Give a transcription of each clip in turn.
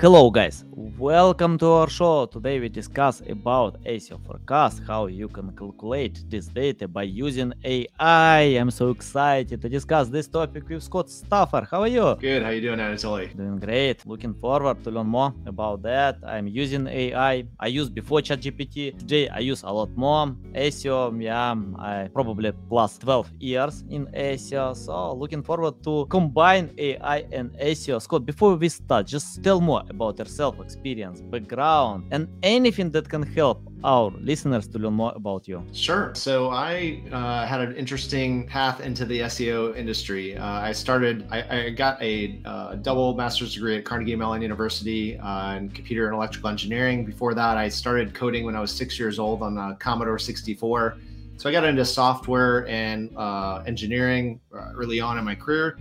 Hello guys, welcome to our show. Today we discuss about SEO forecast, how you can calculate this data by using AI. I'm so excited to discuss this topic with Scott Stouffer. How are you? Good. How are you doing, Anatoly? Doing great. Looking forward to learn more about that. I'm using AI. I used before ChatGPT. Today I use a lot more SEO. Yeah, um, I probably plus 12 years in SEO. So looking forward to combine AI and SEO. Scott, before we start, just tell more about yourself, experience, background, and anything that can help our listeners to learn more about you. Sure. So I uh, had an interesting path into the SEO industry. Uh, I started, I, I got a uh, double master's degree at Carnegie Mellon University uh, in computer and electrical engineering. Before that, I started coding when I was six years old on a Commodore 64. So I got into software and uh, engineering uh, early on in my career.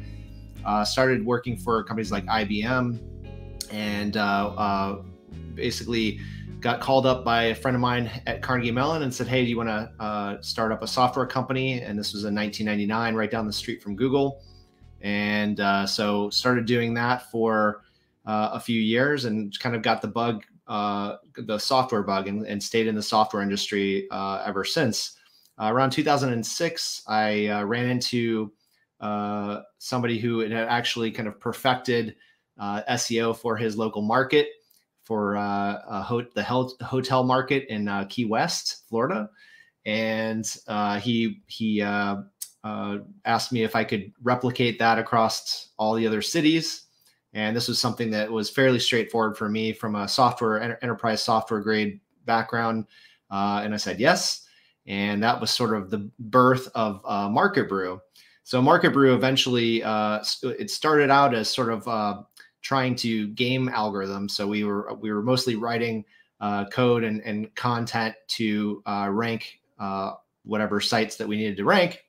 started working for companies like IBM, and uh, uh, basically got called up by a friend of mine at Carnegie Mellon and said, "Hey, do you want to uh, start up a software company?" And this was in 1999, right down the street from Google. And uh, so started doing that for uh, a few years and kind of got the bug, uh, the software bug, and, and, stayed in the software industry uh, ever since. around 2006, I ran into somebody who had actually kind of perfected uh, SEO for his local market for uh, ho- the hotel market in uh, Key West, Florida, and uh, he he uh, uh, asked me if I could replicate that across all the other cities. And this was something that was fairly straightforward for me from a software enterprise software grade background, and I said yes. And that was sort of the birth of Market Brew. So Market Brew eventually it started out as sort of trying to game algorithms. So we were we were mostly writing uh, code and, and content to uh, rank uh, whatever sites that we needed to rank.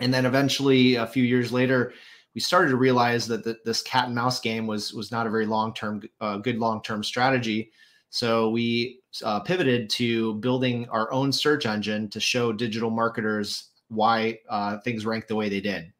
And then eventually, a few years later, we started to realize that the, this cat and mouse game was was not a very long term uh, good long term strategy. So we uh, pivoted to building our own search engine to show digital marketers why uh, things ranked the way they did.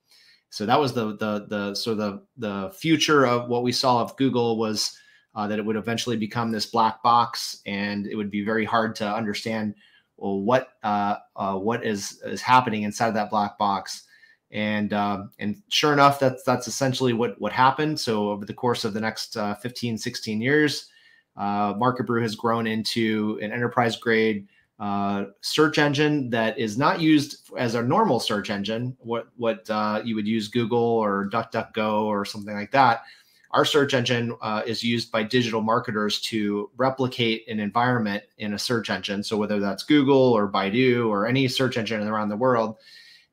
So that was the the the so the the future of what we saw of Google was uh, that it would eventually become this black box, and it would be very hard to understand well what uh, uh, what is is happening inside of that black box. And uh, and sure enough, that's that's essentially what what happened. So over the course of the next uh, 15, 16 years, uh, Market Brew has grown into an enterprise grade uh, search engine that is not used as a normal search engine, what what uh, you would use Google or DuckDuckGo or something like that. Our search engine uh, is used by digital marketers to replicate an environment in a search engine. So whether that's Google or Baidu or any search engine around the world,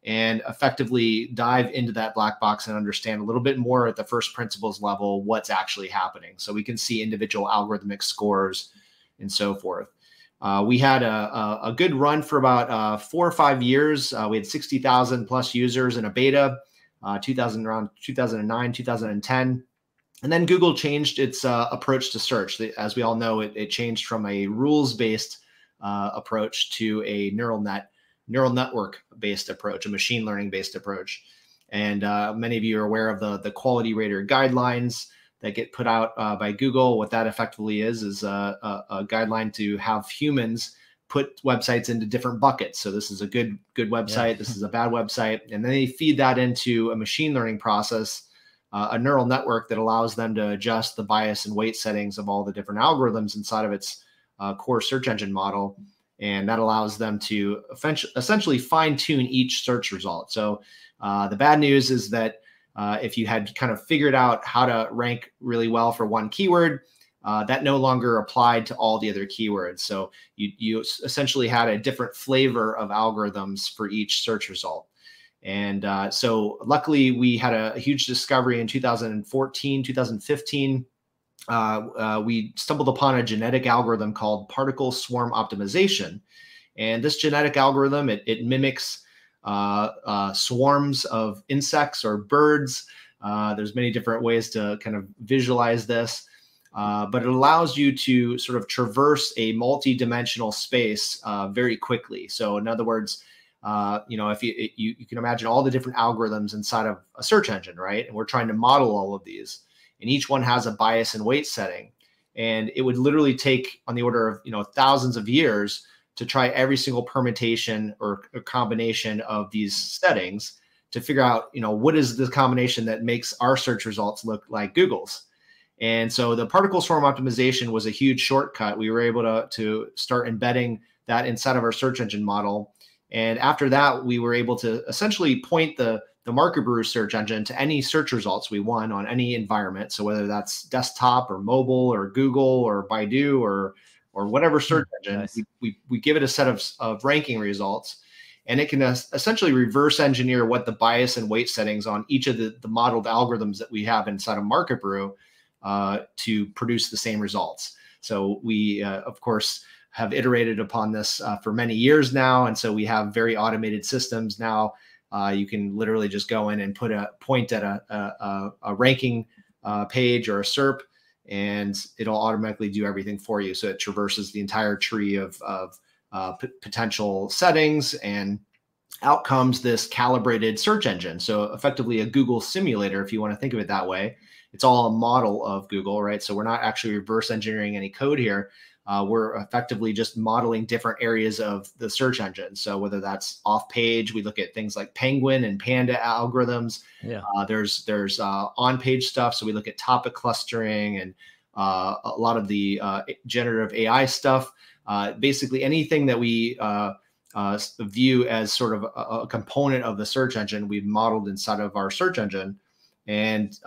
and effectively dive into that black box and understand a little bit more at the first principles level what's actually happening. So we can see individual algorithmic scores and so forth. Uh, we had a, a, a, good run for about uh, four or five years. Uh, we had 60,000 plus users in a beta, uh, 2000 around 2009, 2010. And then Google changed its uh, approach to search. As we all know, it, it changed from a rules based uh, approach to a neural net, neural network based approach, a machine learning based approach. And many of you are aware of the, the quality rater guidelines that get put out uh, by Google. What that effectively is is a, a, a, guideline to have humans put websites into different buckets. So this is a good good website. Yeah. This is a bad website, and then they feed that into a machine learning process, uh, a neural network that allows them to adjust the bias and weight settings of all the different algorithms inside of its uh, core search engine model. And that allows them to essentially fine tune each search result. So uh, the bad news is that uh, if you had kind of figured out how to rank really well for one keyword, uh, that no longer applied to all the other keywords. So you, you essentially had a different flavor of algorithms for each search result. And uh, so luckily, we had a, a, huge discovery in 2014, 2015. Uh, uh, we stumbled upon a genetic algorithm called particle swarm optimization. And this genetic algorithm, it, it mimics swarms of insects or birds. Uh, there's many different ways to kind of visualize this. uh, but it allows you to sort of traverse a multi-dimensional space uh, very quickly. So, in other words, uh, you know, if you, you you can imagine all the different algorithms inside of a search engine, right? And we're trying to model all of these, and each one has a bias and weight setting, and it would literally take on the order of you know thousands of years to try every single permutation or, or combination of these settings to figure out you know what is the combination that makes our search results look like Google's. And so the particle swarm optimization was a huge shortcut. We were able to, to start embedding that inside of our search engine model and after that, we were able to essentially point the the Market Brew search engine to any search results we want on any environment. So whether that's desktop or mobile or Google or Baidu or or whatever search hmm, engine, nice. we, we, we give it a set of, of ranking results and it can essentially reverse engineer what the bias and weight settings on each of the, the modeled algorithms that we have inside of Market Brew uh, to produce the same results. So we, uh, of course, have iterated upon this uh, for many years now, and so we have very automated systems now. Uh, you can literally just go in and put a point at a, a, a ranking uh, page or a SERP, and it'll automatically do everything for you. So it traverses the entire tree of, of uh, potential settings and outcomes this calibrated search engine. So effectively a Google simulator, if you want to think of it that way. It's all a model of Google, right? So we're not actually reverse engineering any code here uh, we're effectively just modeling different areas of the search engine. So whether that's off page, we look at things like Penguin and Panda algorithms. Yeah. Uh, there's there's uh, on page stuff. So we look at topic clustering and uh, a lot of the uh, generative AI stuff. Uh, basically, anything that we view as sort of a, a, component of the search engine, we've modeled inside of our search engine. And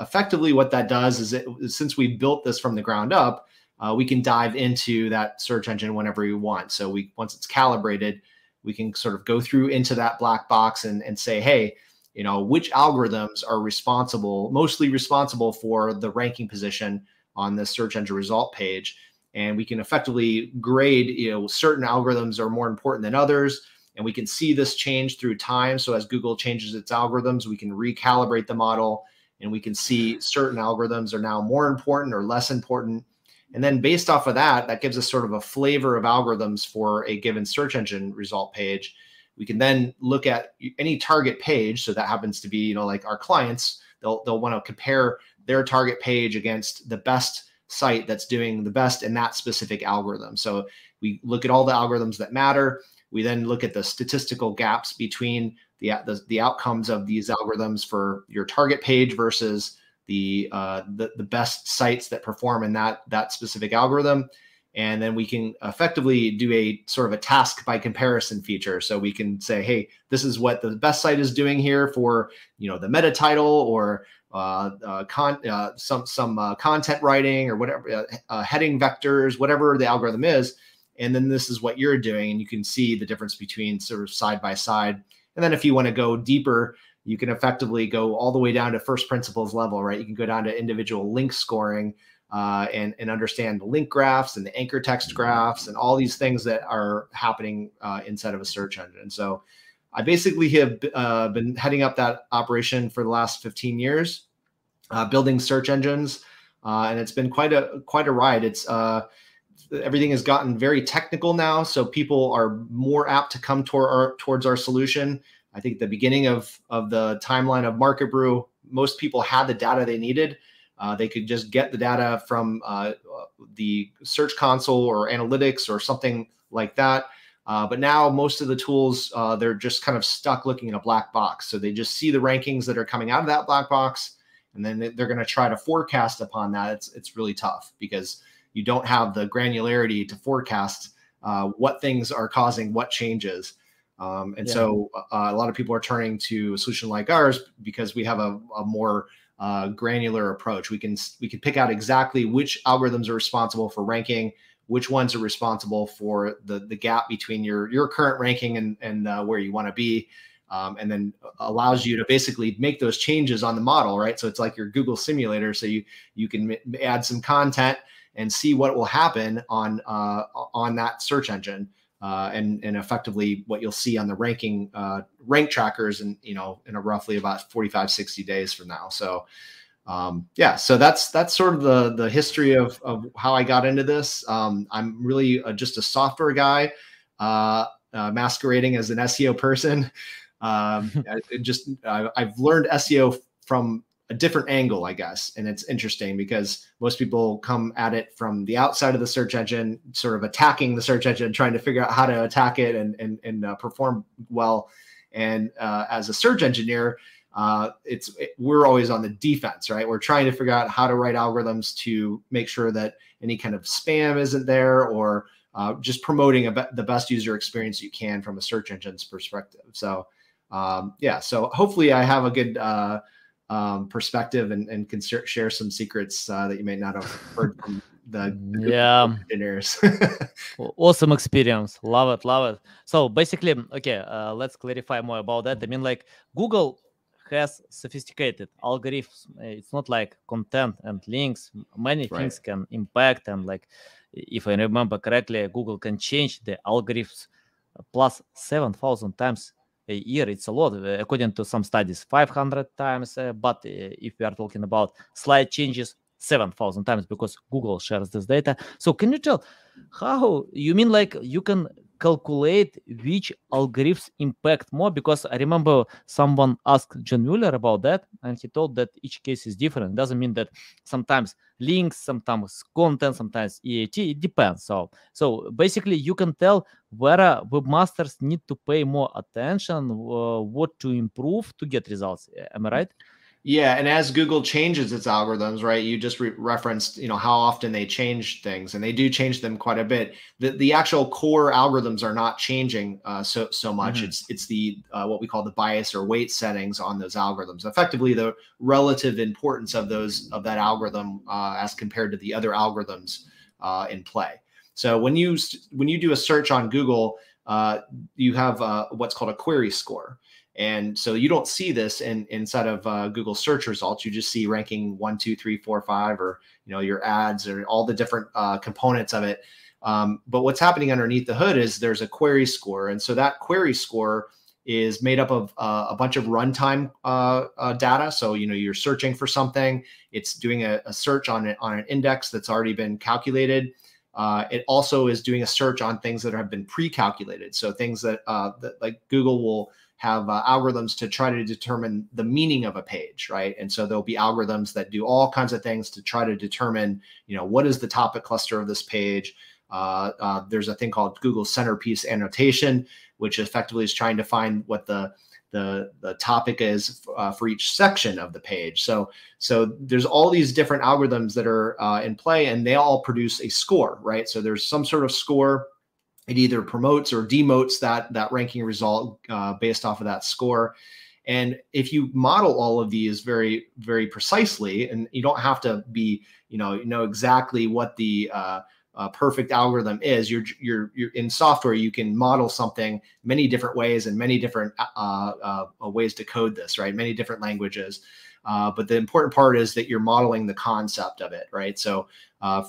effectively, what that does is, it, since we built this from the ground up, uh, we can dive into that search engine whenever we want. So we once it's calibrated, we can sort of go through into that black box and, and say, hey, you know, which algorithms are responsible, mostly responsible for the ranking position on the search engine result page. And we can effectively grade, you know, certain algorithms are more important than others. And we can see this change through time. So as Google changes its algorithms, we can recalibrate the model and we can see certain algorithms are now more important or less important and then based off of that, that gives us sort of a flavor of algorithms for a given search engine result page. We can then look at any target page. So that happens to be, you know, like our clients, they'll they'll want to compare their target page against the best site that's doing the best in that specific algorithm. So we look at all the algorithms that matter. We then look at the statistical gaps between the, the, the outcomes of these algorithms for your target page versus the, uh, the the best sites that perform in that that specific algorithm. And then we can effectively do a sort of a task by comparison feature. So we can say hey this is what the best site is doing here for you know the meta title or uh, uh, con- uh, some some uh, content writing or whatever uh, uh, heading vectors whatever the algorithm is. And then this is what you're doing. And you can see the difference between sort of side by side. And then if you want to go deeper you can effectively go all the way down to first principles level, right? You can go down to individual link scoring uh, and, and understand the link graphs and the anchor text graphs and all these things that are happening uh, inside of a search engine. So I basically have uh, been heading up that operation for the last 15 years, uh, building search engines. Uh, and it's been quite a quite a ride. It's uh, everything has gotten very technical now, so people are more apt to come toward our, towards our solution. I think the beginning of of the timeline of Market Brew, most people had the data they needed. Uh, they could just get the data from uh, the Search Console or analytics or something like that. Uh, but now most of the tools uh, they're just kind of stuck looking in a black box. So they just see the rankings that are coming out of that black box, and then they're going to try to forecast upon that. It's it's really tough because you don't have the granularity to forecast uh, what things are causing what changes. Um, and yeah. so uh, a lot of people are turning to a solution like ours because we have a, a more uh, granular approach. We can we can pick out exactly which algorithms are responsible for ranking, which ones are responsible for the the gap between your your current ranking and and uh, where you want to be, um, and then allows you to basically make those changes on the model, right? So it's like your Google simulator. So you you can add some content and see what will happen on uh, on that search engine uh, and and effectively what you'll see on the ranking uh, rank trackers and you know in a roughly about 45 60 days from now so um, yeah, so that's that's sort of the the history of of how I got into this. Um, I'm really a, just a software guy, uh, uh, masquerading as an SEO person. Um, just I, I've learned SEO from a different angle, I guess, and it's interesting because most people come at it from the outside of the search engine, sort of attacking the search engine, trying to figure out how to attack it and and and uh, perform well. And uh, as a search engineer, uh, it's it, we're always on the defense, right? We're trying to figure out how to write algorithms to make sure that any kind of spam isn't there, or uh, just promoting be- the best user experience you can from a search engine's perspective. So, um, yeah. So hopefully, I have a good uh, um, perspective and, and can share some secrets uh, that you may not have heard from the, the yeah engineers. awesome experience, love it, love it. So basically, okay, uh, let's clarify more about that. I mean, like Google has sophisticated algorithms. It's not like content and links. Many right. things can impact and like, if I remember correctly, Google can change the algorithms plus seven thousand times a year. It's a lot, according to some studies, five hundred times. Uh, but uh, if we are talking about slight changes, seven thousand times because Google shares this data. So can you tell how you mean like you can calculate which algorithms impact more because i remember someone asked john mueller about that and he told that each case is different. It doesn't mean that sometimes links sometimes content sometimes eat it depends. So so basically you can tell where whether webmasters need to pay more attention uh, what to improve to get results. Am i right yeah, and as Google changes its algorithms, right? You just re- referenced, you know, how often they change things, and they do change them quite a bit. The the actual core algorithms are not changing uh, so so much. Mm-hmm. It's it's the uh, what we call the bias or weight settings on those algorithms. Effectively, the relative importance of those of that algorithm uh, as compared to the other algorithms uh, in play. So when you when you do a search on Google, uh, you have uh, what's called a query score. And so you don't see this in inside of uh, Google search results. You just see ranking one, two, three, four, five, or you know your ads or all the different uh, components of it. Um, but what's happening underneath the hood is there's a query score, and so that query score is made up of uh, a bunch of runtime uh, uh, data. So you know you're searching for something, it's doing a, a search on it on an index that's already been calculated. Uh, it also is doing a search on things that have been pre-calculated. So things that, uh, that like Google will have uh, algorithms to try to determine the meaning of a page, right? And so there'll be algorithms that do all kinds of things to try to determine, you know, what is the topic cluster of this page. Uh, uh, there's a thing called Google centerpiece annotation, which effectively is trying to find what the the the topic is uh, for each section of the page. So so there's all these different algorithms that are uh, in play, and they all produce a score, right? So there's some sort of score it either promotes or demotes that that ranking result uh, based off of that score. And if you model all of these very very precisely and you don't have to be you know you know exactly what the uh, uh, perfect algorithm is you're, you're you're in software you can model something many different ways and many different uh, uh, uh, ways to code this right? Many different languages. But the important part is that you're modeling the concept of it right? So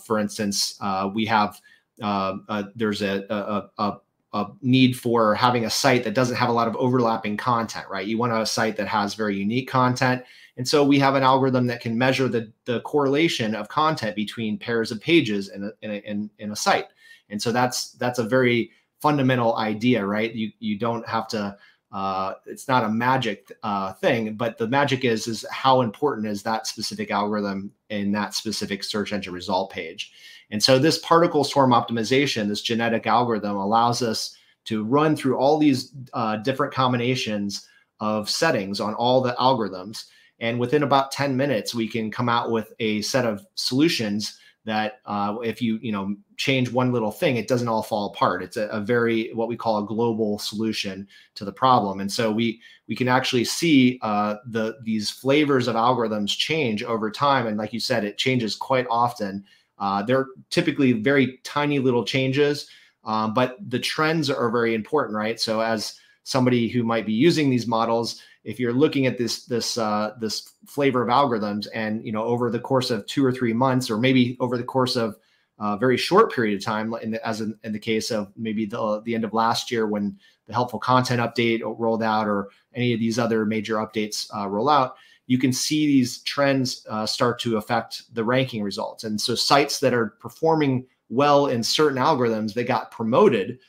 for instance we have uh, uh, there's a, a, a, a, need for having a site that doesn't have a lot of overlapping content, right? You want a site that has very unique content. And so we have an algorithm that can measure the, the correlation of content between pairs of pages in a, in a, in, in a site. And so that's that's a very fundamental idea, right? You you don't have to uh, it's not a magic uh, thing, but the magic is is how important is that specific algorithm in that specific search engine result page. And so this particle swarm optimization, this genetic algorithm, allows us to run through all these uh, different combinations of settings on all the algorithms. And within about 10 minutes, we can come out with a set of solutions that uh, if you you know change one little thing it doesn't all fall apart. It's a, a, very what we call a global solution to the problem. And so we we can actually see uh, the these flavors of algorithms change over time. And like you said it changes quite often uh, they're typically very tiny little changes um, but the trends are very important right? So as somebody who might be using these models if you're looking at this this uh, this flavor of algorithms and you know over the course of two or three months or maybe over the course of a very short period of time in the, as in, in, the case of maybe the, the end of last year when the helpful content update rolled out or any of these other major updates uh, roll out you can see these trends uh, start to affect the ranking results. And so sites that are performing well in certain algorithms that got promoted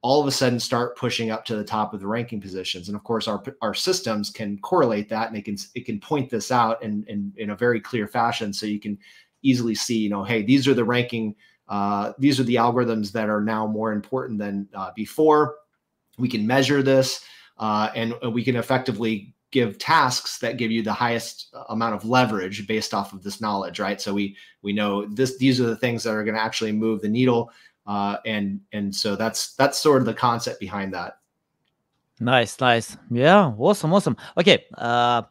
all of a sudden start pushing up to the top of the ranking positions. And of course, our our systems can correlate that and they can it can point this out in, in, in a very clear fashion. So you can easily see, you know, hey, these are the ranking, uh, these are the algorithms that are now more important than uh, before. We can measure this uh, and we can effectively give tasks that give you the highest amount of leverage based off of this knowledge right? So we we know this these are the things that are going to actually move the needle uh, and and so that's that's sort of the concept behind that. Nice nice. Yeah awesome awesome. Okay uh,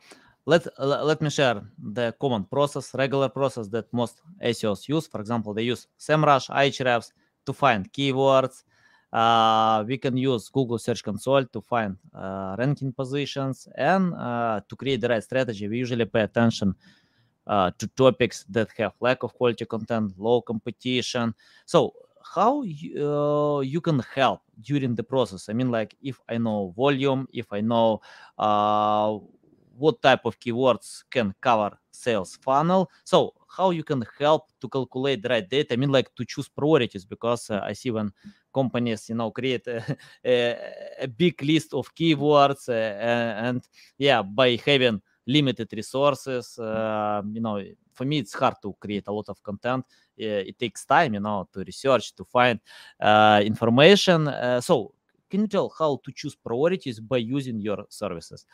let let me share the common process regular process that most seos use. For example they use semrush ahrefs to find keywords uh, we can use google search console to find uh, ranking positions and uh, to create the right strategy. We usually pay attention uh, to topics that have lack of quality content low competition. So how you, uh, you can help during the process? I mean like if i know volume if i know uh, what type of keywords can cover sales funnel. So how you can help to calculate the right data? I mean like to choose priorities because uh, i see when companies you know create a, a, a big list of keywords uh, and yeah by having limited resources uh, you know for me it's hard to create a lot of content. It takes time you know to research to find uh, information. Uh, so can you tell how to choose priorities by using your services?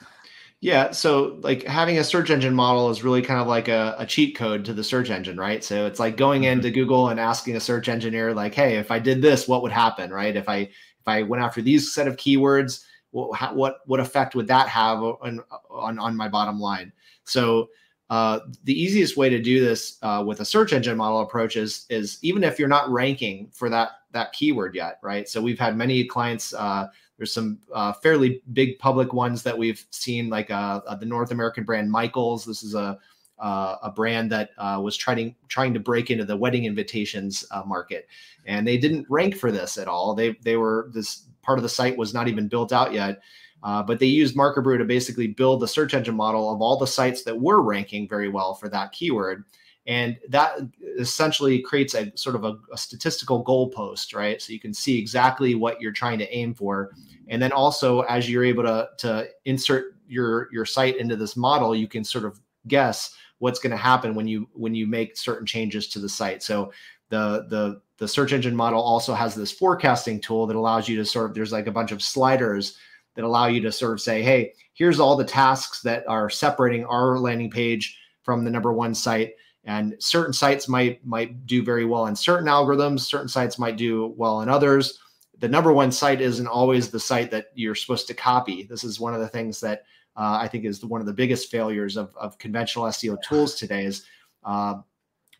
Yeah so like having a search engine model is really kind of like a, a cheat code to the search engine right? So it's like going mm-hmm. into google and asking a search engineer like hey if i did this what would happen right? If i if i went after these set of keywords what what, what effect would that have on, on on my bottom line? So uh, the easiest way to do this uh, with a search engine model approach is, is even if you're not ranking for that that keyword yet, right? So we've had many clients. Uh, there's some uh, fairly big public ones that we've seen, like uh, the North American brand Michaels. This is a a brand that was trying trying to break into the wedding invitations market, and they didn't rank for this at all. They they were this part of the site was not even built out yet uh, but they used Market Brew to basically build the search engine model of all the sites that were ranking very well for that keyword. And that essentially creates a sort of a, a statistical goalpost, right? So you can see exactly what you're trying to aim for. And then also, as you're able to, to insert your, your site into this model, you can sort of guess what's going to happen when you when you make certain changes to the site. So the the the search engine model also has this forecasting tool that allows you to sort of there's like a bunch of sliders that allow you to sort of say, hey, here's all the tasks that are separating our landing page from the number one site. And certain sites might might do very well in certain algorithms, certain sites might do well in others. The number one site isn't always the site that you're supposed to copy. This is one of the things that uh, I think is one of the biggest failures of, of conventional SEO tools today is uh,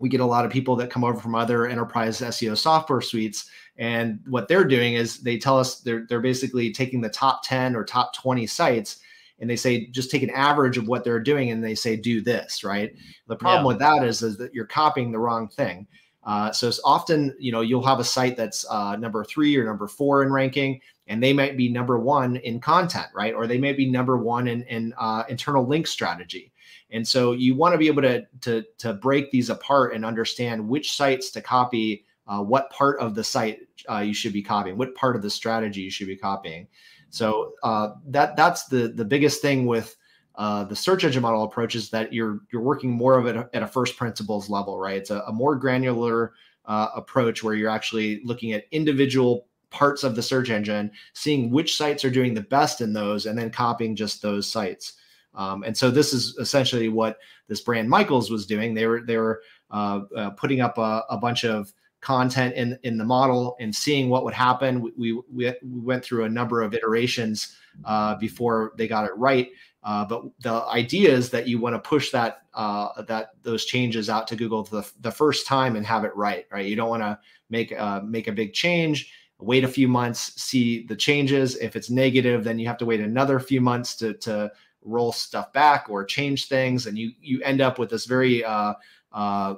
we get a lot of people that come over from other enterprise SEO software suites and what they're doing is they tell us they're they're basically taking the top 10 or top 20 sites and they say just take an average of what they're doing and they say do this, right? The problem yeah. with that is, is that you're copying the wrong thing. Uh, so it's often, you know, you'll have a site that's uh, number three or number four in ranking, and they might be number one in content, right? Or they may be number one in, in uh, internal link strategy. And so you want to be able to, to, to break these apart and understand which sites to copy uh, what part of the site uh, you should be copying, what part of the strategy you should be copying. So uh, that that's the the biggest thing with uh, the search engine model approach is that you're you're working more of it at a first principles level, right? It's a, a more granular uh, approach where you're actually looking at individual parts of the search engine, seeing which sites are doing the best in those, and then copying just those sites. Um, and so this is essentially what this brand Michaels was doing. They were they were uh, uh, putting up a, a, bunch of content in in the model and seeing what would happen. We we, we went through a number of iterations uh, before they got it right. Uh, but the idea is that you want to push that uh, that those changes out to Google the, the first time and have it right. Right. You don't want to make uh, make a big change. Wait a few months, see the changes. If it's negative, then you have to wait another few months to to roll stuff back or change things, and you you end up with this very uh, uh,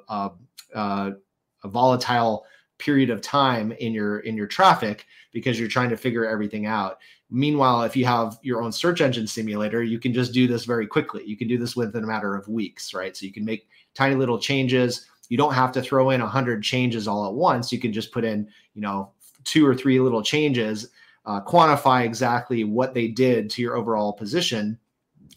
uh, a volatile period of time in your in your traffic because you're trying to figure everything out. Meanwhile if you have your own search engine simulator you can just do this very quickly. You can do this within a matter of weeks right? So you can make tiny little changes. You don't have to throw in 100 changes all at once. You can just put in you know two or three little changes uh, quantify exactly what they did to your overall position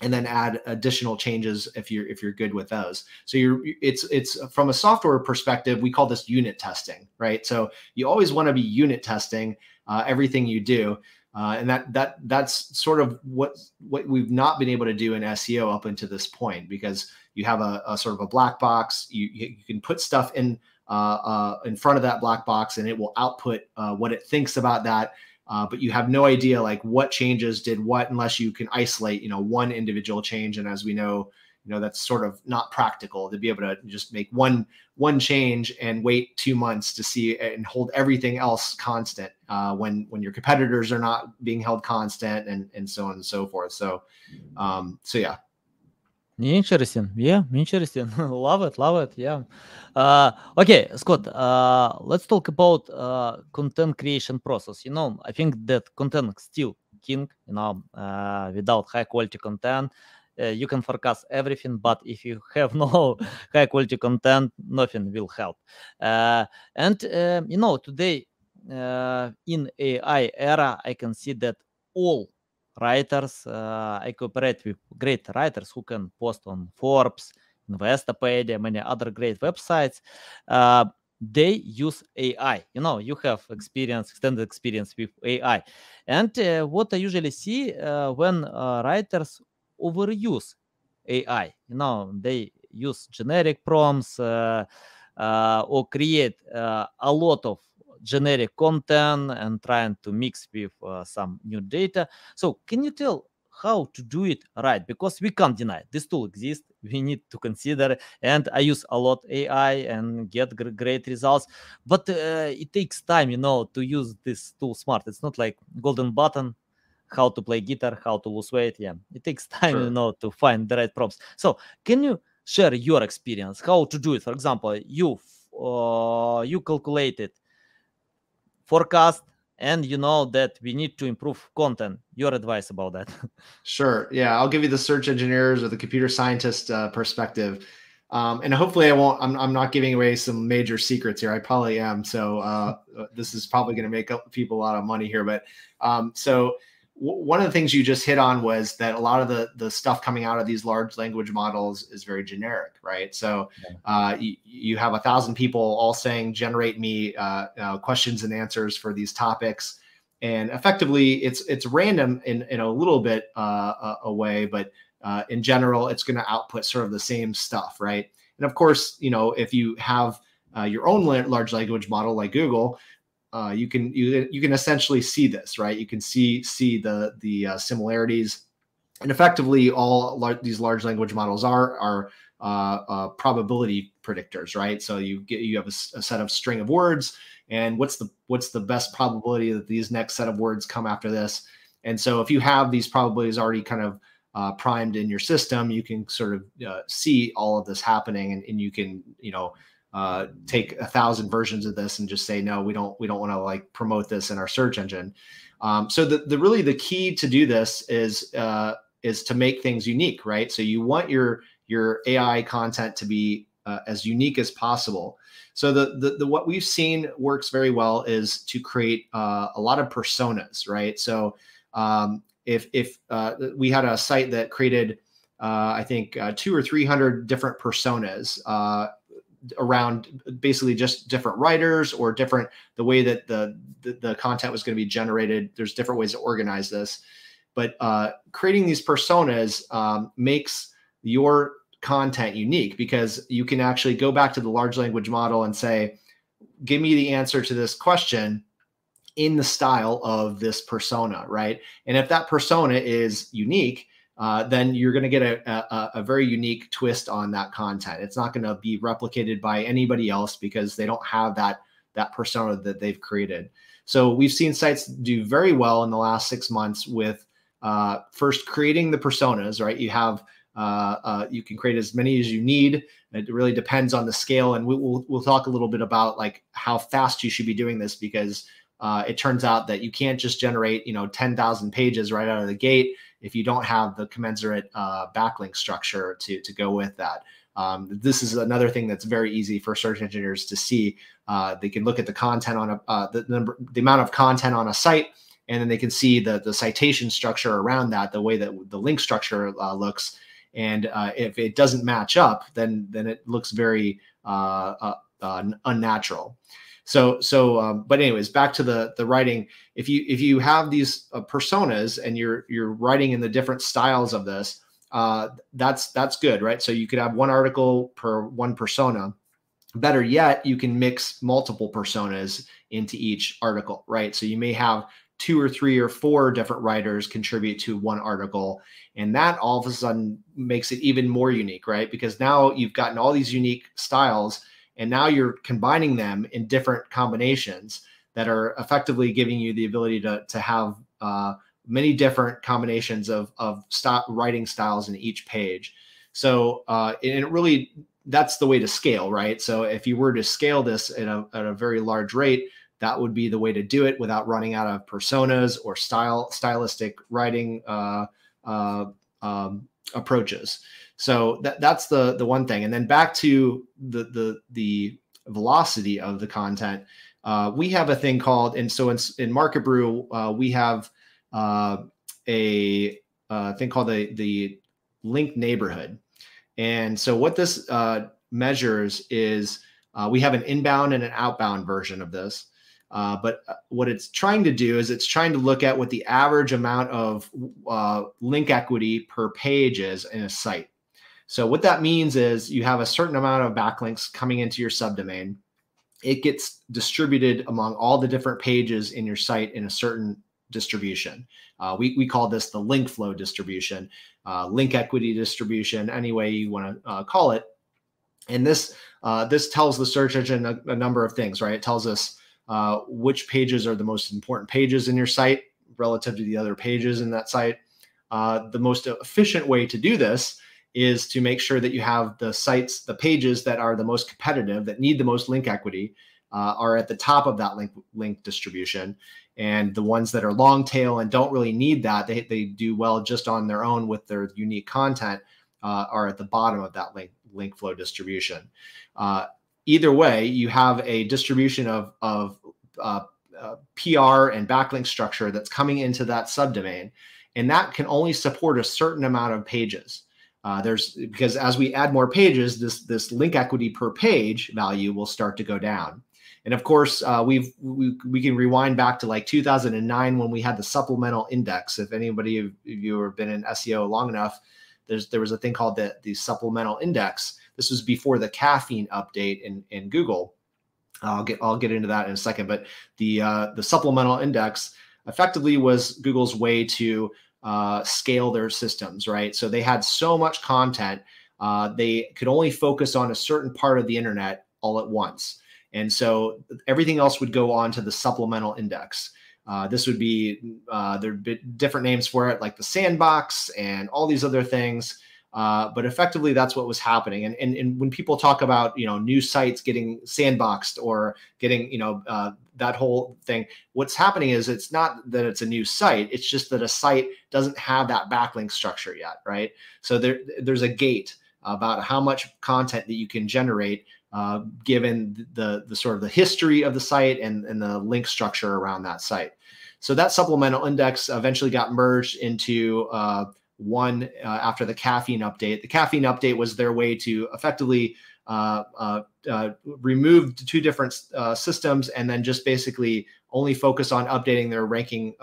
and then add additional changes if you're if you're good with those. So you're it's it's from a software perspective we call this unit testing right? So you always want to be unit testing uh, everything you do uh, and that that that's sort of what what we've not been able to do in SEO up until this point because you have a, a sort of a black box. You you can put stuff in uh, uh in front of that black box and it will output uh, what it thinks about that uh, but you have no idea like what changes did what unless you can isolate you know one individual change. And as we know you know that's sort of not practical to be able to just make one one change and wait two months to see and hold everything else constant uh, when when your competitors are not being held constant and and so on and so forth. So um so yeah Interesting. Yeah, interesting. love it. Love it. Yeah. Uh, okay, Scott. Uh, let's talk about uh, content creation process. You know, I think that content still king. You know, uh, without high quality content, uh, you can forecast everything. But if you have no high quality content, nothing will help. Uh, and you know, today in AI era, I can see that all writers. Uh, I cooperate with great writers who can post on Forbes, Investopedia, many other great websites. Uh, they use AI. You know, you have experience, extended experience with AI. And uh, what I usually see uh, when writers overuse AI, you know, they use generic prompts or create a lot of generic content and trying to mix with uh, some new data. So can you tell how to do it right? Because we can't deny this tool exists. We need to consider, and I use a lot AI and get gr- great results. But uh, it takes time, you know, to use this tool smart. It's not like golden button how to play guitar, how to lose weight. Yeah, it takes time, sure. you know, to find the right prompts. So, can you share your experience how to do it? For example, you uh, you calculated forecast and you know that we need to improve content. Your advice about that. Sure yeah i'll give you the search engineers or the computer scientist uh, perspective. Um, and hopefully i won't I'm, I'm not giving away some major secrets here i probably am so uh, this is probably going to make people a lot of money here but um, so one of the things you just hit on was that a lot of the the stuff coming out of these large language models is very generic, right? So uh, you, you, have a thousand people all saying generate me uh, uh, questions and answers for these topics, and effectively it's it's random in in a little bit uh, a, way, but uh, in general it's going to output sort of the same stuff, right? And of course, you know if you have uh, your own large language model like Google, uh, you can you you can essentially see this, right? You can see see the the uh, similarities, and effectively all lar- these large language models are are uh, uh probability predictors, right? So you get you have a, a, set of string of words, and what's the what's the best probability that these next set of words come after this? And so if you have these probabilities already kind of uh, primed in your system, you can sort of uh, see all of this happening, and, and you can you know uh, take a thousand versions of this and just say no we don't we don't want to like promote this in our search engine. Um, so the, the really the key to do this is uh, is to make things unique right? So you want your your ai content to be uh, as unique as possible. So the, the, the what we've seen works very well is to create uh, a lot of personas right? So um, if if uh, we had a site that created uh, I think uh, two or three hundred different personas uh, around basically just different writers or different the way that the the, the content was going to be generated. There's different ways to organize this. But uh, creating these personas um, makes your content unique because you can actually go back to the large language model and say give me the answer to this question in the style of this persona right? And if that persona is unique uh, then you're going to get a, a, a, very unique twist on that content. It's not going to be replicated by anybody else because they don't have that that persona that they've created. So we've seen sites do very well in the last six months with uh, first creating the personas. Right, you have Uh, uh, you can create as many as you need. It really depends on the scale, and we, will we'll talk a little bit about like how fast you should be doing this because uh, it turns out that you can't just generate you know 10,000 pages right out of the gate if you don't have the commensurate uh, backlink structure to to go with that. Um, this is another thing that's very easy for search engineers to see. Uh, they can look at the content on a uh, the number, the amount of content on a site, and then they can see the the citation structure around that, the way that the link structure uh, looks. And uh, if it doesn't match up, then then it looks very uh, uh, unnatural. So so, um, but anyways, back to the the writing. If you if you have these personas and you're you're writing in the different styles of this uh, that's that's good, right? So you could have one article per one persona. Better yet, you can mix multiple personas into each article, right? So you may have two or three or four different writers contribute to one article, and that all of a sudden makes it even more unique, right? Because now you've gotten all these unique styles, and now you're combining them in different combinations that are effectively giving you the ability to to have uh, many different combinations of of stop writing styles in each page. So uh, and it really that's the way to scale, right? So if you were to scale this at a, at a very large rate, that would be the way to do it without running out of personas or style stylistic writing uh, uh, um, approaches. So that, that's the the one thing. And then back to the the the velocity of the content. Uh, we have a thing called, and so in, in Market Brew, uh, we have uh, a uh, thing called the the link neighborhood. And so what this uh, measures is uh, we have an inbound and an outbound version of this. But what it's trying to do is it's trying to look at what the average amount of link equity per page is in a site. So what that means is you have a certain amount of backlinks coming into your subdomain. It gets distributed among all the different pages in your site in a certain distribution. Uh, we, we call this the link flow distribution, uh, link equity distribution, any way you want to uh, call it. And this uh, this tells the search engine a, a, number of things, right? It tells us uh, which pages are the most important pages in your site relative to the other pages in that site. Uh, the most efficient way to do this is to make sure that you have the sites, the pages that are the most competitive, that need the most link equity, uh, are at the top of that link link distribution. And the ones that are long tail and don't really need that they, they do well just on their own with their unique content uh, are at the bottom of that link link flow distribution. Uh, either way you have a distribution of of uh, uh pr and backlink structure that's coming into that subdomain and that can only support a certain amount of pages uh, there's because as we add more pages this this link equity per page value will start to go down and of course, uh, we've we, we can rewind back to like 2009 when we had the supplemental index. If anybody of you have been in SEO long enough, there's there was a thing called the the supplemental index. This was before the caffeine update in in Google. I'll get I'll get into that in a second. But the uh, the supplemental index effectively was Google's way to uh, scale their systems, right? So they had so much content, uh, they could only focus on a certain part of the internet all at once. And so everything else would go on to the supplemental index. Uh, this would be uh, there be different names for it, like the sandbox and all these other things. Uh, but effectively, that's what was happening. And, and and when people talk about you know new sites getting sandboxed or getting you know uh, that whole thing, what's happening is it's not that it's a new site. It's just that a site doesn't have that backlink structure yet, right? So there there's a gate about how much content that you can generate uh, given the the sort of the history of the site and, and the link structure around that site. So that supplemental index eventually got merged into uh, one uh, after the caffeine update. The caffeine update was their way to effectively uh, uh, uh, remove two different systems and then just basically only focus on updating their ranking,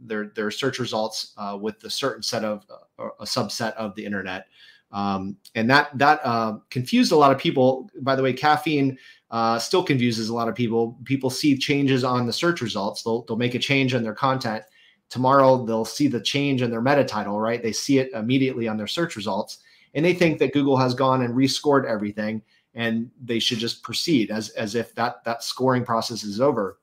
their their search results with a certain set of a subset of the internet. Um, and that that uh, confused a lot of people. By the way, caffeine uh, still confuses a lot of people. People see changes on the search results. They'll they'll make a change in their content. Tomorrow they'll see the change in their meta title. Right? They see it immediately on their search results, and they think that Google has gone and rescored everything, and they should just proceed as as if that that scoring process is over.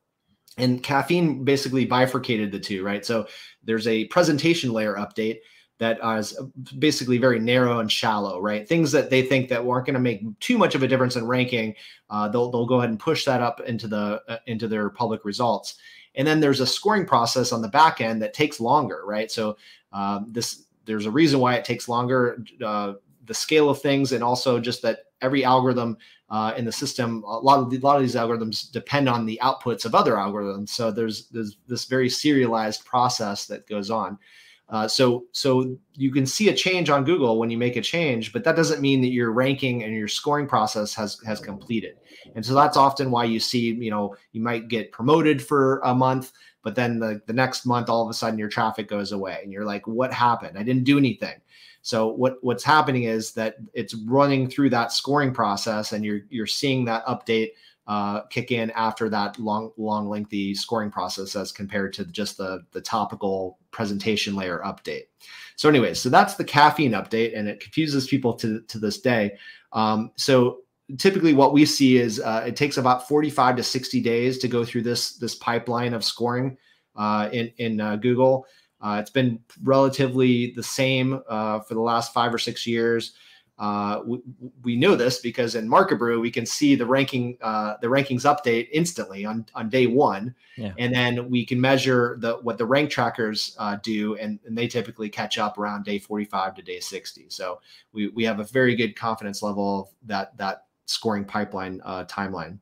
And caffeine basically bifurcated the two. Right? So there's a presentation layer update that is basically very narrow and shallow, right? Things that they think that weren't going to make too much of a difference in ranking, uh, they'll they'll go ahead and push that up into the uh, into their public results. And then there's a scoring process on the back end that takes longer, right? So um, this there's a reason why it takes longer. Uh, the scale of things, and also just that every algorithm uh, in the system, a lot of the, a lot of these algorithms depend on the outputs of other algorithms. So there's there's this very serialized process that goes on. Uh, so so you can see a change on Google when you make a change, but that doesn't mean that your ranking and your scoring process has has completed. And so that's often why you see, you know, you might get promoted for a month, but then the, the next month all of a sudden your traffic goes away and you're like, what happened? I didn't do anything. So what what's happening is that it's running through that scoring process and you're you're seeing that update uh, kick in after that long, long, lengthy scoring process as compared to just the, the topical presentation layer update. So, anyway, so that's the caffeine update, and it confuses people to, to this day. Um, so, typically, what we see is uh, it takes about 45 to 60 days to go through this this pipeline of scoring uh, in in uh, Google. Uh, it's been relatively the same uh, for the last five or six years. Uh, we, we, know this because in Market Brew we can see the ranking uh, the rankings update instantly on, on day one, yeah. and then we can measure the what the rank trackers uh, do, and, and, they typically catch up around day 45 to day 60. So we, we have a very good confidence level of that that scoring pipeline uh, timeline.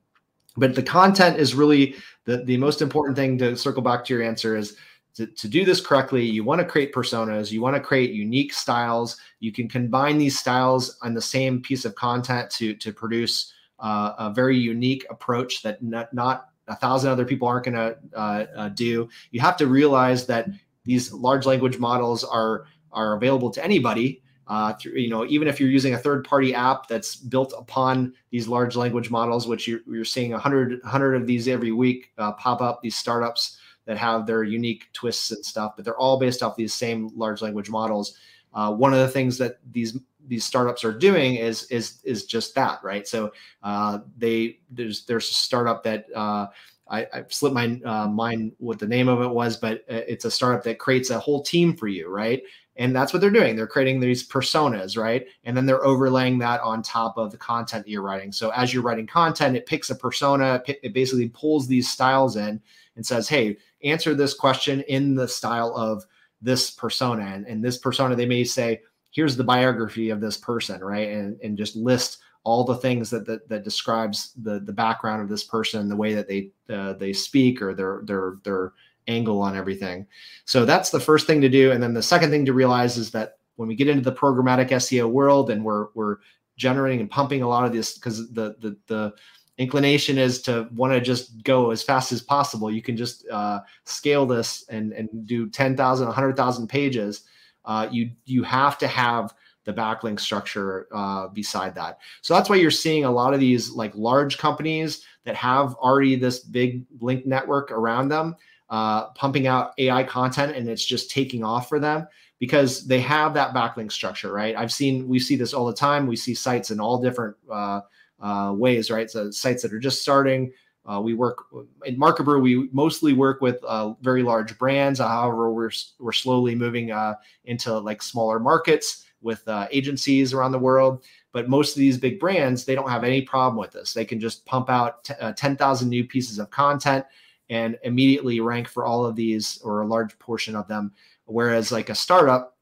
But the content is really the the most important thing to circle back to your answer is to, to do this correctly, you want to create personas, you want to create unique styles. You can combine these styles on the same piece of content to, to produce uh, a very unique approach that not, not a thousand other people aren't going to uh, uh, do. You have to realize that these large language models are are available to anybody. Uh, through, you know, even if you're using a third-party app that's built upon these large language models, which you're, you're seeing 100, 100 of these every week uh, pop up, these startups that have their unique twists and stuff, but they're all based off these same large language models. Uh, one of the things that these these startups are doing is is is just that, right? So uh, they there's there's a startup that uh, I, I slipped my uh, mind what the name of it was, but uh, it's a startup that creates a whole team for you, right? And that's what they're doing. They're creating these personas, right? And then they're overlaying that on top of the content that you're writing. So as you're writing content, it picks a persona, it basically pulls these styles in and says, hey, answer this question in the style of this persona. And, and this persona, they may say, here's the biography of this person, right? And, and just list all the things that, that, that describes the, the background of this person, the way that they, uh, they speak or their, their, their angle on everything. So that's the first thing to do. And then the second thing to realize is that when we get into the programmatic SEO world and we're, we're generating and pumping a lot of this because the, the, the, inclination is to want to just go as fast as possible. You can just uh, scale this and and do 10,000, 100,000 pages. Uh, you you have to have the backlink structure uh, beside that. So that's why you're seeing a lot of these like large companies that have already this big link network around them, uh, pumping out AI content, and it's just taking off for them because they have that backlink structure, right? I've seen we see this all the time. We see sites in all different uh, uh, ways, right? So sites that are just starting. Uh, we work in Market Brew. We mostly work with uh, very large brands. However, we're we're slowly moving uh, into like smaller markets with uh, agencies around the world. But most of these big brands, they don't have any problem with this. They can just pump out t- uh, ten thousand new pieces of content and immediately rank for all of these or a large portion of them. Whereas like a startup,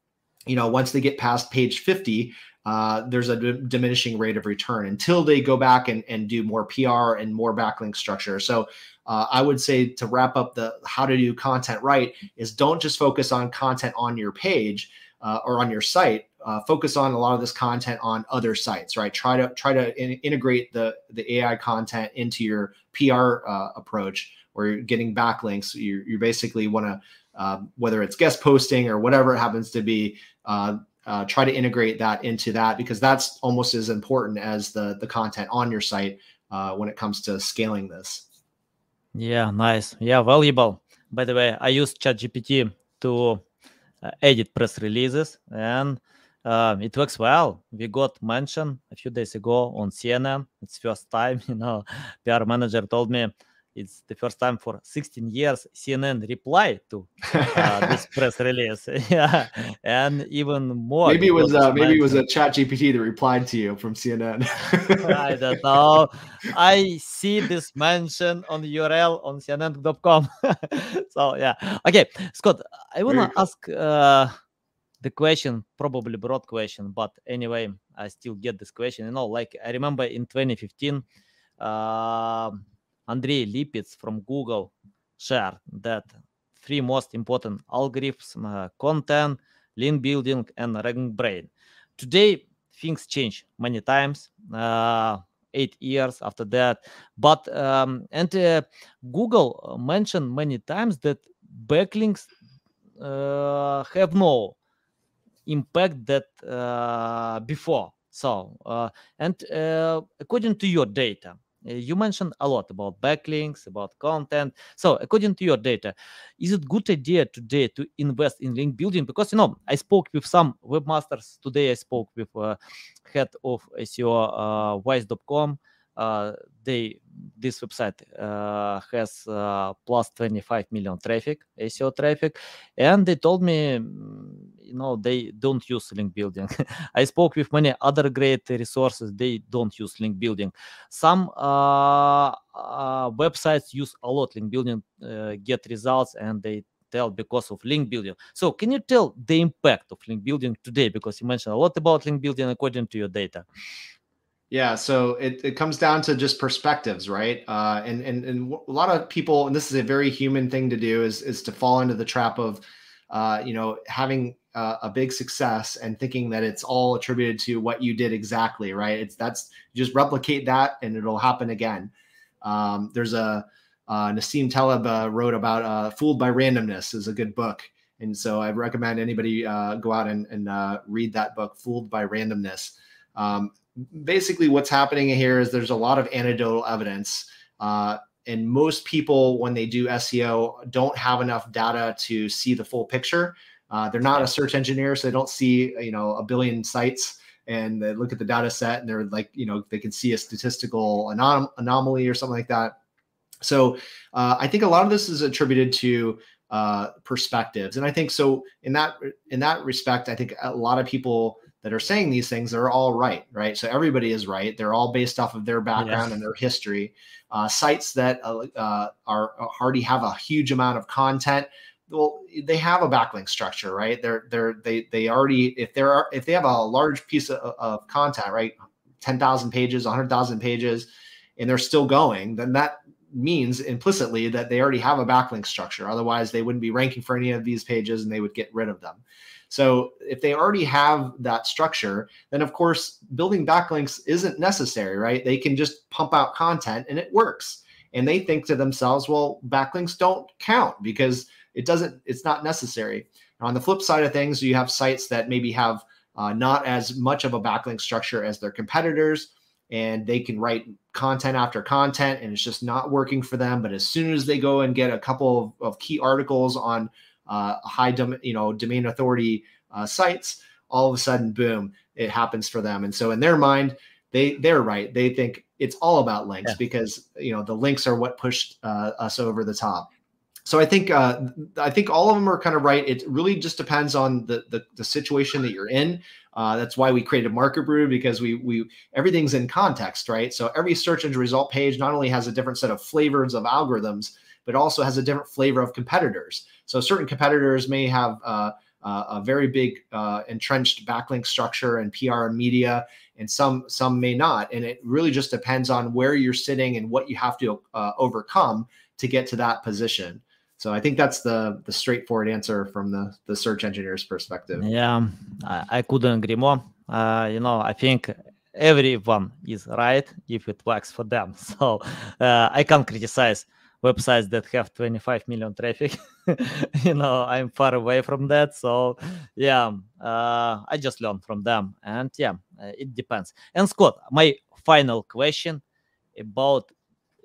you know, once they get past page 50, uh, there's a d- diminishing rate of return until they go back and, and do more PR and more backlink structure. So uh, I would say to wrap up the how to do content right is don't just focus on content on your page uh, or on your site. Uh, focus on a lot of this content on other sites, right? Try to try to in- integrate the the AI content into your PR uh, approach, where you're getting backlinks. You you basically want to whether it's guest posting or whatever it happens to be, uh, uh, try to integrate that into that because that's almost as important as the the content on your site uh, when it comes to scaling this. Yeah, nice. Yeah, valuable. By the way, I use ChatGPT to uh, edit press releases, and uh, it works well. We got mentioned a few days ago on CNN. It's first time, you know, PR manager told me it's the first time for 16 years CNN replied to uh, this press release. yeah, and even more. Maybe it was uh, maybe it was a Chat GPT that replied to you from CNN. I don't know. I see this mention on the URL on CNN.com. so yeah, okay, Scott. I wanna ask uh, the question, probably broad question, but anyway, I still get this question. You know, like I remember in 2015. Uh, Andrey Lipattsev from Google shared that three most important algorithms uh, content, link building, and RankBrain. Today, things change many times. Uh, eight years after that, but um, and uh, Google mentioned many times that backlinks uh, have no impact that uh, before. So, uh, and according to your data, you mentioned a lot about backlinks, about content. So, according to your data, is it good idea today to invest in link building? Because you know, I spoke with some webmasters today. I spoke with uh, head of SEO uh, Wise.com. Uh, they this website uh, has uh, plus 25 million traffic SEO traffic, and they told me you know they don't use link building. I spoke with many other great resources they don't use link building. Some uh, uh, websites use a lot link building uh, get results and they tell because of link building. So can you tell the impact of link building today? Because you mentioned a lot about link building according to your data yeah, so it, it comes down to just perspectives, right? Uh, and and and a lot of people, and this is a very human thing to do, is is to fall into the trap of, uh, you know, having a big success and thinking that it's all attributed to what you did exactly right it's that's just replicate that and it'll happen again um, there's a uh, Nassim Taleb uh, wrote about uh, "Fooled by Randomness" is a good book, and so I recommend anybody uh, go out and, and uh, read that book, "Fooled by Randomness." Um, basically, what's happening here is there's a lot of anecdotal evidence, uh, and most people, when they do SEO, don't have enough data to see the full picture. Uh, they're not a search engineer, so they don't see you know a billion sites and they look at the data set and they're like you know they can see a statistical anom- anomaly or something like that. So uh, I think a lot of this is attributed to uh, perspectives, and I think so in that in that respect, I think a lot of people that are saying these things are all right, right? So everybody is right. They're all based off of their background and their history. Uh, sites that uh, uh are already have a huge amount of content well they have a backlink structure right they're they're they they already if there are if they have a large piece of, of content right 10,000 pages 100,000 pages and they're still going then that means implicitly that they already have a backlink structure otherwise they wouldn't be ranking for any of these pages and they would get rid of them so if they already have that structure then of course building backlinks isn't necessary right? They can just pump out content and it works. And they think to themselves well backlinks don't count because it doesn't it's not necessary. On the flip side of things you have sites that maybe have uh, not as much of a backlink structure as their competitors and they can write content after content and it's just not working for them. But as soon as they go and get a couple of, of key articles on uh, high dom- you know domain authority uh, sites all of a sudden boom it happens for them and so in their mind they they're right they think it's all about links yeah. because you know the links are what pushed uh, us over the top so I think uh, I think all of them are kind of right. It really just depends on the the, the situation that you're in. Uh, that's why we created Market Brew because we we everything's in context, right? So every search engine result page not only has a different set of flavors of algorithms, but also has a different flavor of competitors. So certain competitors may have uh, uh, a very big uh, entrenched backlink structure and PR and media, and some some may not. And it really just depends on where you're sitting and what you have to uh, overcome to get to that position. So I think that's the the straightforward answer from the the search engineer's perspective. Yeah, I, couldn't agree more. Uh, you know, I think everyone is right if it works for them. So uh, I can't criticize websites that have 25 million traffic. you know, I'm far away from that. So yeah, uh, I just learn from them, and yeah, uh, it depends. And Scott, my final question about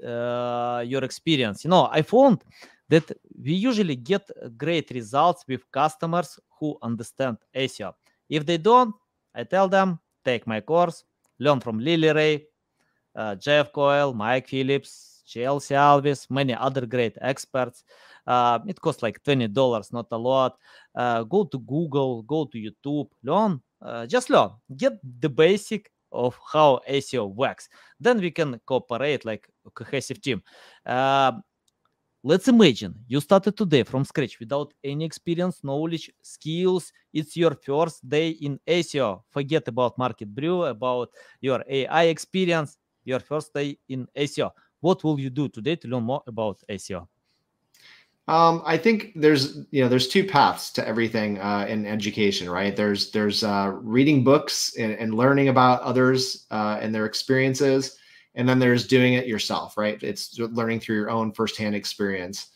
uh, your experience. You know, I found that we usually get great results with customers who understand SEO. If they don't, I tell them, take my course, learn from Lily Ray, uh, Jeff Coyle, Mike Phillips, Chelsea Alves, many other great experts. Uh, it costs like $20, not a lot. Uh, go to Google, go to YouTube, learn, uh, just learn, get the basic of how SEO works. Then we can cooperate like a cohesive team. Uh, let's imagine you started today from scratch without any experience, knowledge, skills. It's your first day in SEO. Forget about market brew, about your AI experience, your first day in SEO. What will you do today to learn more about SEO? Um, I think there's you know there's two paths to everything uh, in education, right? There's there's uh, reading books and, and, learning about others uh, and their experiences, and then there's doing it yourself, right? It's learning through your own firsthand experience.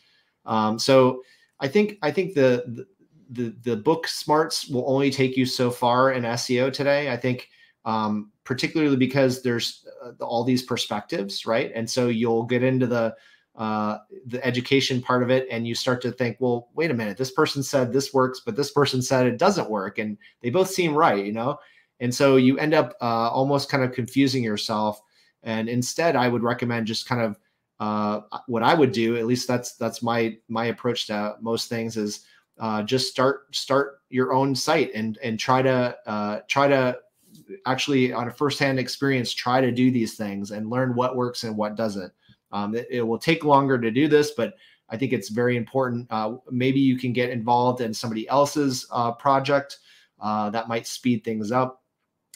Um, so I think I think the, the the book smarts will only take you so far in SEO today. I think um, particularly because there's uh, all these perspectives, right? And so you'll get into the uh, the education part of it and you start to think well wait a minute this person said this works but this person said it doesn't work and they both seem right you know and so you end up uh, almost kind of confusing yourself and instead i would recommend just kind of uh, what i would do at least that's that's my my approach to most things is uh, just start start your own site and and try to uh, try to actually on a firsthand experience try to do these things and learn what works and what doesn't um, it, it, will take longer to do this, but I think it's very important. Uh, maybe you can get involved in somebody else's uh, project uh, that might speed things up.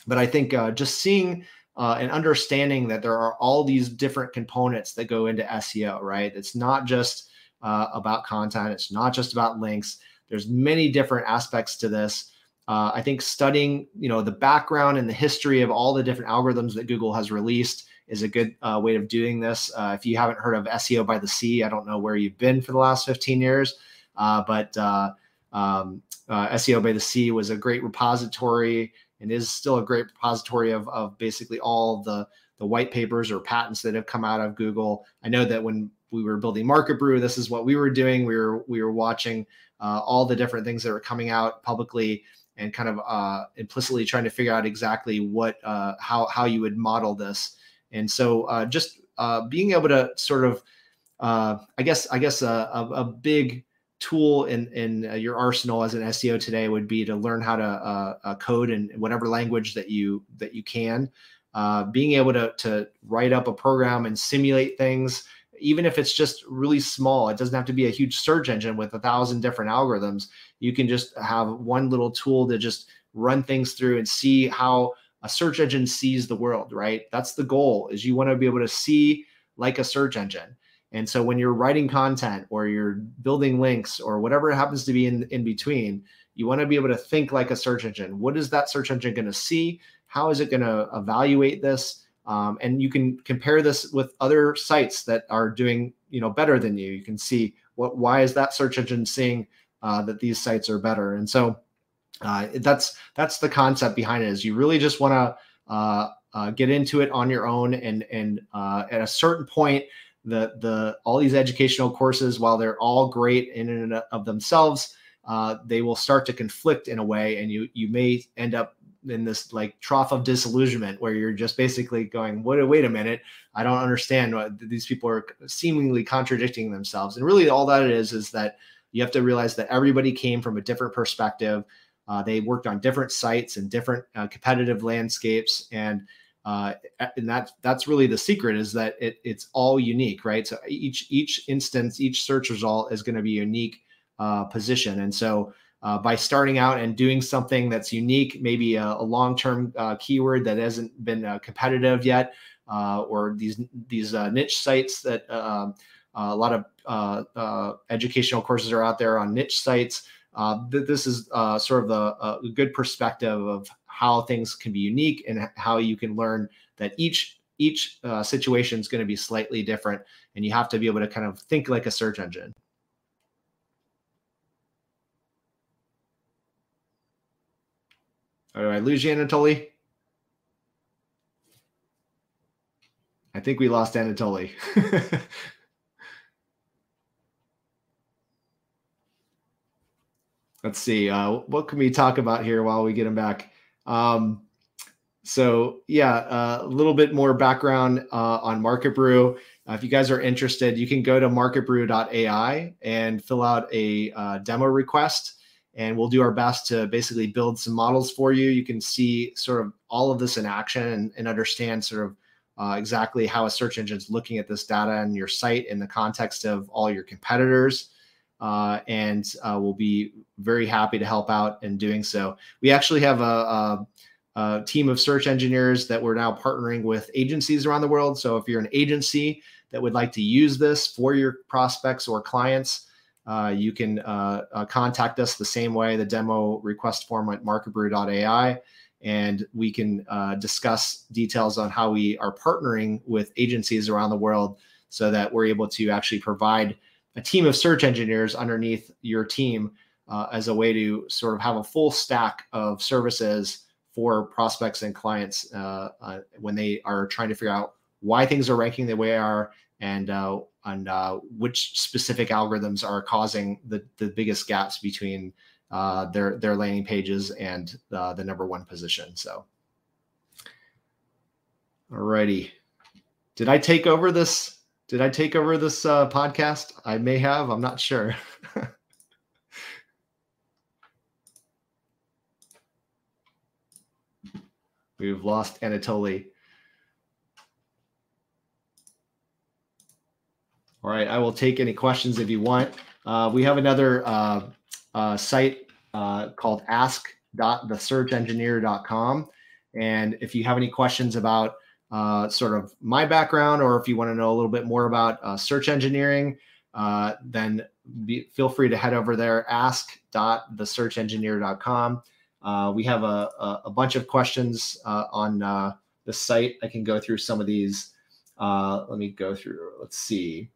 But I think uh, just seeing uh, and understanding that there are all these different components that go into SEO, right? It's not just about content. It's not just about links. There's many different aspects to this. I think studying, you know, the background and the history of all the different algorithms that Google has released is a good uh, way of doing this. Uh, if you haven't heard of SEO by the Sea, I don't know where you've been for the last 15 years, uh, but uh, um, uh, SEO by the Sea was a great repository and is still a great repository of, of basically all the the white papers or patents that have come out of Google. I know that when we were building Market Brew, this is what we were doing. We were we were watching uh, all the different things that were coming out publicly and kind of implicitly trying to figure out exactly what how how you would model this. And so uh, just uh, being able to sort of, uh, I guess, I guess a, a, a big tool in in uh, your arsenal as an SEO today would be to learn how to uh, uh, code in whatever language that you that you can. being able to to write up a program and simulate things, even if it's just really small, it doesn't have to be a huge search engine with a thousand different algorithms. You can just have one little tool to just run things through and see how a search engine sees the world, right? That's the goal is you want to be able to see like a search engine. And so when you're writing content or you're building links or whatever happens to be in, in between, you want to be able to think like a search engine. What is that search engine going to see? How is it going to evaluate this? Um, and you can compare this with other sites that are doing you know better than you. You can see what why is that search engine seeing uh, that these sites are better. And so uh, that's that's the concept behind it is you really just want to uh, uh, get into it on your own and and uh, at a certain point the the all these educational courses while they're all great in and of themselves they will start to conflict in a way and you you may end up in this like trough of disillusionment where you're just basically going what wait a minute i don't understand what these people are seemingly contradicting themselves and really all that it is is that you have to realize that everybody came from a different perspective uh, they worked on different sites and different uh, competitive landscapes, and uh, and that that's really the secret is that it, it's all unique, right? So each each instance, each search result is going to be a unique uh, position, and so. Uh, by starting out and doing something that's unique, maybe a, a long-term uh, keyword that hasn't been competitive yet, or these these niche sites that um, a lot of educational courses are out there on niche sites. Uh, th- this is uh, sort of a, a, good perspective of how things can be unique and how you can learn that each each uh, situation is going to be slightly different and you have to be able to kind of think like a search engine. Did i lose you anatoly? I think we lost anatoly let's see uh, what can we talk about here while we get him back um, so yeah, uh, a little bit more background uh, on Market Brew. Uh, if you guys are interested, you can go to marketbrew.ai and fill out a uh, demo request, and we'll do our best to basically build some models for you. You can see sort of all of this in action and, and understand sort of uh, exactly how a search engine is looking at this data and your site in the context of all your competitors. Uh, and uh, we'll be very happy to help out in doing so. We actually have a, a, a, team of search engineers that we're now partnering with agencies around the world. So if you're an agency that would like to use this for your prospects or clients, uh, you can uh, uh, contact us the same way the demo request form at marketbrew.ai and we can uh, discuss details on how we are partnering with agencies around the world so that we're able to actually provide a team of search engineers underneath your team uh, as a way to sort of have a full stack of services for prospects and clients uh, uh when they are trying to figure out why things are ranking the way they are and uh, and uh, which specific algorithms are causing the, the biggest gaps between uh, their their landing pages and the number one position. So, alrighty, did I take over this? Did I take over this uh, podcast? I may have. I'm not sure. We've lost Anatoly. All right, I will take any questions if you want. Uh, we have another uh, uh, site uh, called ask.thesearchengineer.com. And if you have any questions about uh, sort of my background, or if you want to know a little bit more about uh, search engineering, uh, then be, feel free to head over there, ask.thesearchengineer.com. Uh, we have a, a, a, bunch of questions uh, on uh, the site. I can go through some of these. Uh, let me go through. Let's see.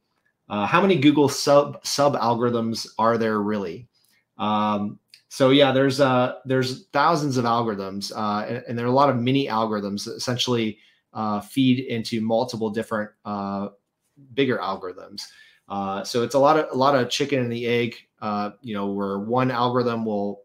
How many Google sub sub algorithms are there really? Um, so yeah, there's there's thousands of algorithms, and, and, there are a lot of mini algorithms essentially uh, feed into multiple different uh, bigger algorithms. Uh, so it's a lot of a lot of chicken and the egg. Uh, you know, where one algorithm will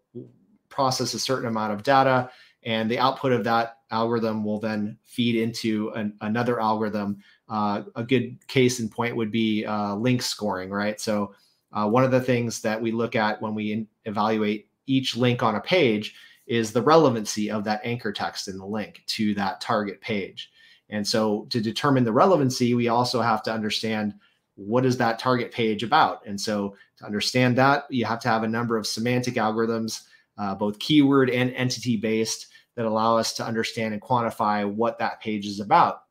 process a certain amount of data, and the output of that algorithm will then feed into an, another algorithm. Uh, a good case in point would be uh, link scoring, right? So one of the things that we look at when we in- evaluate each link on a page is the relevancy of that anchor text in the link to that target page. And so to determine the relevancy, we also have to understand what is that target page about. And so to understand that, you have to have a number of semantic algorithms, uh, both keyword and entity based, that allow us to understand and quantify what that page is about.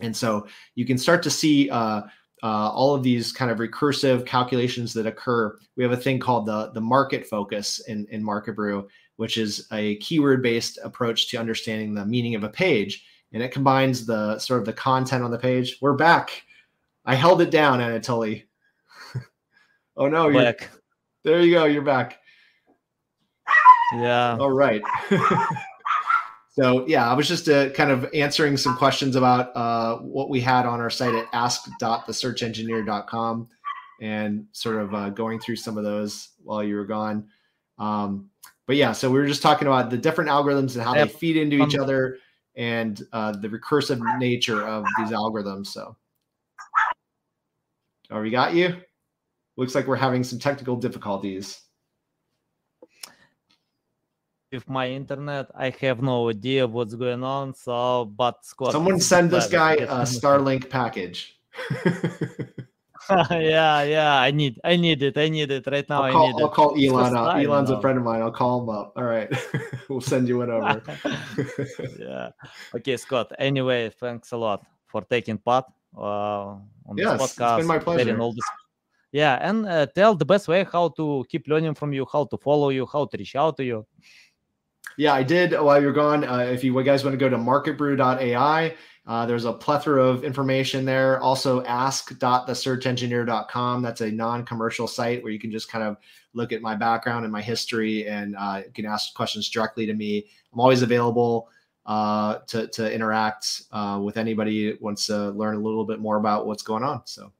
And so you can start to see uh, uh, all of these kind of recursive calculations that occur. We have a thing called the, the market focus in, in Market Brew, which is a keyword based approach to understanding the meaning of a page. And it combines the sort of the content on the page. We're back. I held it down, Anatoly. oh no, you're. There you go. You're back. Yeah. All right. So yeah, I was just uh, kind of answering some questions about uh, what we had on our site at ask.thesearchengineer.com and sort of uh, going through some of those while you were gone. Um, but yeah, so we were just talking about the different algorithms and how yep. they feed into each um, other and uh, the recursive nature of these algorithms. So, oh, we got you. Looks like we're having some technical difficulties with my internet. I have no idea what's going on. So, but Scott, someone send this guy a Starlink package. yeah, yeah. I need, I need it. I need it right now. I'll call, I need I'll call Elon up. Elon's now. a friend of mine. I'll call him up. All right, we'll send you one over. yeah. Okay, Scott. Anyway, thanks a lot for taking part uh, on yes, this podcast. It's been my pleasure. All this yeah and uh, tell the best way how to keep learning from you how to follow you how to reach out to you yeah, I did while you're gone. Uh, if you guys want to go to marketbrew.ai, uh, there's a plethora of information there. Also, ask.thesearchengineer.com. That's a non commercial site where you can just kind of look at my background and my history and uh, can ask questions directly to me. I'm always available uh, to, to interact uh, with anybody who wants to learn a little bit more about what's going on. So,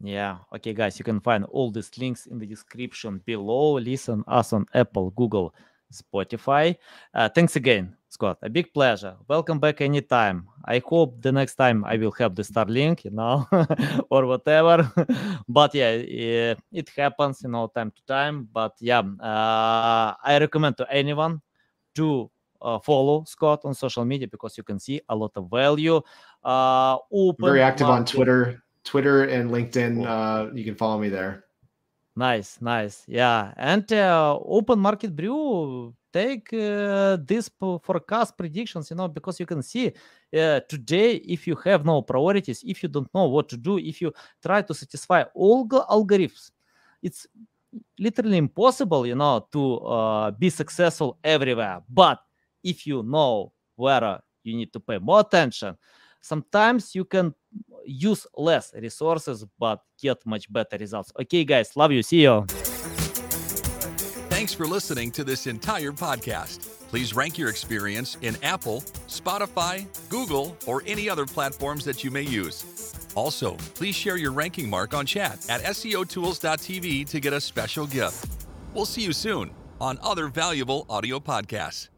yeah. Okay, guys, you can find all these links in the description below. Listen us on Apple, Google, Spotify. Uh, thanks again, Scott. A big pleasure. Welcome back anytime. I hope the next time I will have the Starlink, you know, or whatever. but yeah, it, it, happens, you know, time to time. But yeah, uh, I recommend to anyone to uh, follow Scott on social media because you can see a lot of value. Uh, Very active market. on Twitter, Twitter and LinkedIn. Uh, you can follow me there. Nice, nice. Yeah. And uh, open market brew take uh, this forecast predictions, you know, because you can see uh, today if you have no priorities, if you don't know what to do, if you try to satisfy all algorithms, it's literally impossible, you know, to uh, be successful everywhere. But if you know where you need to pay more attention, sometimes you can use less resources but get much better results. Okay, guys, love you. See you. Thanks for listening to this entire podcast. Please rank your experience in Apple, Spotify, Google, or any other platforms that you may use. Also, please share your ranking mark on chat at SEOtools.tv to get a special gift. We'll see you soon on other valuable audio podcasts.